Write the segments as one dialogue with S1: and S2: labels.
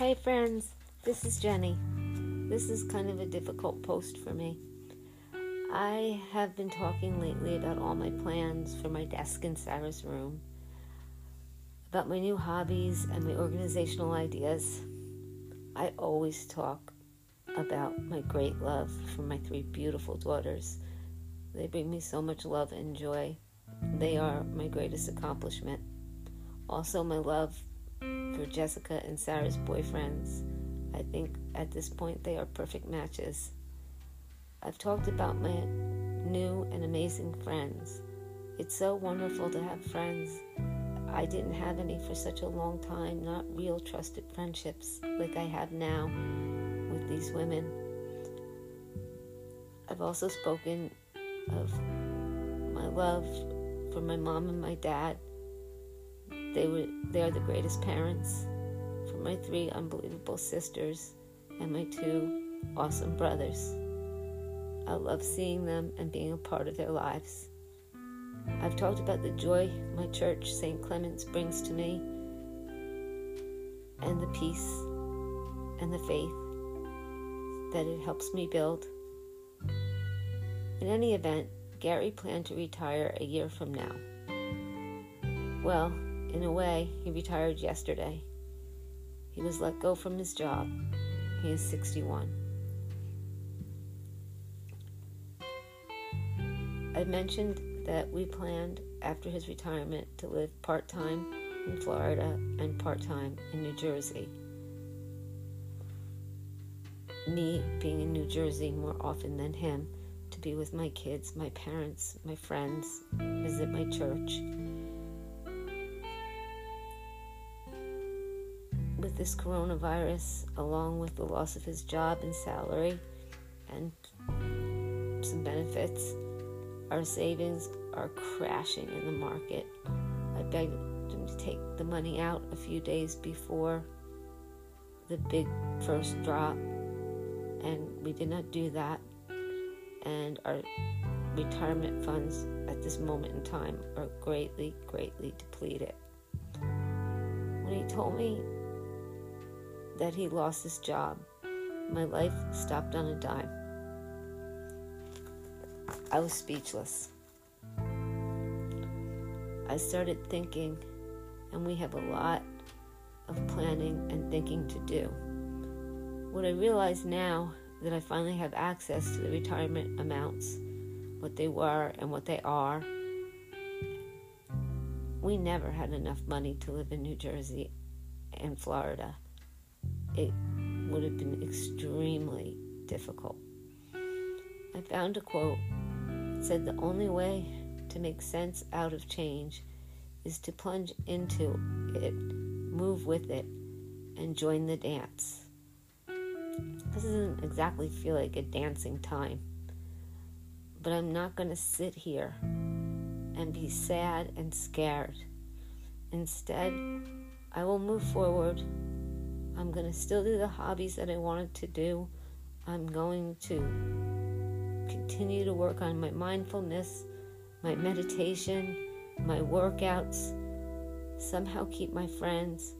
S1: Hey friends, this is Jenny. This is kind of a difficult post for me. I have been talking lately about all my plans for my desk in Sarah's room, about my new hobbies and my organizational ideas. I always talk about my great love for my three beautiful daughters. They bring me so much love and joy. They are my greatest accomplishment. Also, my love for Jessica and Sarah's boyfriends. I think at this point they are perfect matches. I've talked about my new and amazing friends. It's so wonderful to have friends. I didn't have any for such a long time, not real trusted friendships like I have now with these women. I've also spoken of my love for my mom and my dad they were they are the greatest parents for my three unbelievable sisters and my two awesome brothers. I love seeing them and being a part of their lives. I've talked about the joy my church, St. Clement's, brings to me, and the peace and the faith that it helps me build. In any event, Gary planned to retire a year from now. Well, in a way, he retired yesterday. He was let go from his job. He is 61. I mentioned that we planned after his retirement to live part time in Florida and part time in New Jersey. Me being in New Jersey more often than him to be with my kids, my parents, my friends, visit my church this coronavirus, along with the loss of his job and salary and some benefits, our savings are crashing in the market. I begged him to take the money out a few days before the big first drop, and we did not do that. And our retirement funds at this moment in time are greatly, greatly depleted. When he told me that he lost his job. My life stopped on a dime. I was speechless. I started thinking, and we have a lot of planning and thinking to do. What I realize now that I finally have access to the retirement amounts, what they were and what they are. We never had enough money to live in New Jersey and Florida it would have been extremely difficult. I found a quote. It said, The only way to make sense out of change is to plunge into it, move with it, and join the dance. This doesn't exactly feel like a dancing time, but I'm not going to sit here and be sad and scared. Instead, I will move forward I'm going to still do the hobbies that I wanted to do. I'm going to continue to work on my mindfulness, my meditation, my workouts, somehow keep my friends.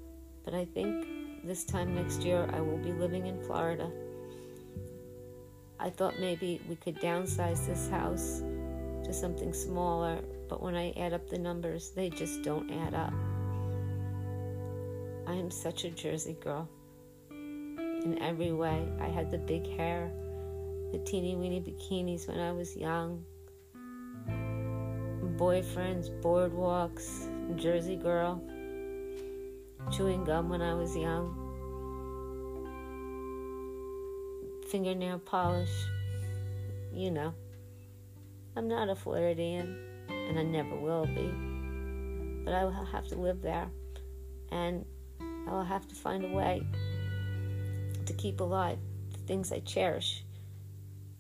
S1: But I think this time next year I will be living in Florida. I thought maybe we could downsize this house to something smaller, but when I add up the numbers, they just don't add up. I am such a Jersey girl in every way. I had the big hair, the teeny weeny bikinis when I was young, boyfriends, boardwalks, Jersey girl, chewing gum when I was young, fingernail polish, you know. I'm not a Floridian, and I never will be. But I will have to live there, and I will have to find a way to keep alive the things I cherish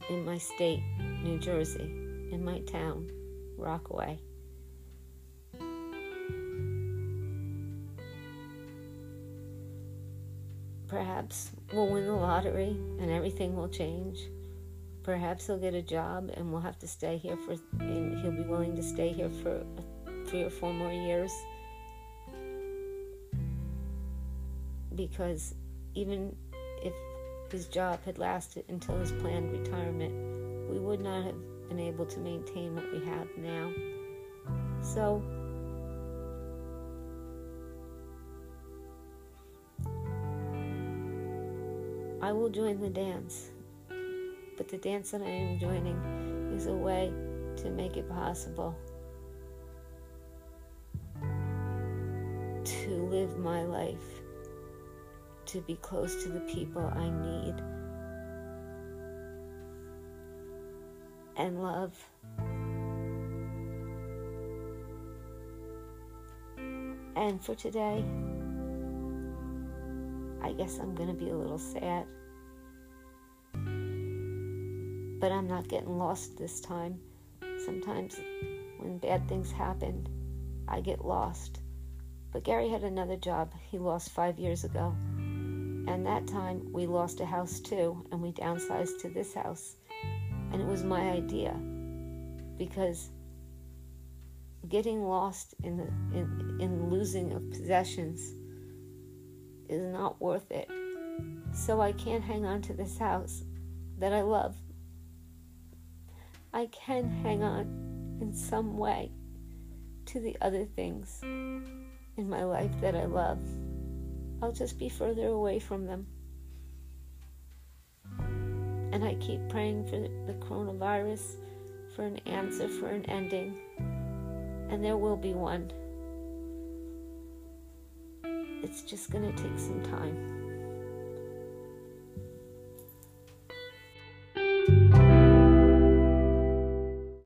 S1: in my state, New Jersey, in my town, Rockaway. Perhaps we'll win the lottery and everything will change. Perhaps he'll get a job and we'll have to stay here for, and he'll be willing to stay here for three or four more years. Because even if his job had lasted until his planned retirement, we would not have been able to maintain what we have now. So, I will join the dance, but the dance that I am joining is a way to make it possible to live my life, to be close to the people I need, and love. And for today, I guess I'm going to be a little sad. But I'm not getting lost this time. Sometimes when bad things happen, I get lost. But Gary had another job he lost five years ago. And that time we lost a house too, and we downsized to this house. And it was my idea because getting lost in the in, in losing of possessions is not worth it. So I can't hang on to this house that I love. I can hang on in some way to the other things in my life that I love. I'll just be further away from them. And I keep praying for the coronavirus, for an answer, for an ending. And there will be one. It's just going to take some time.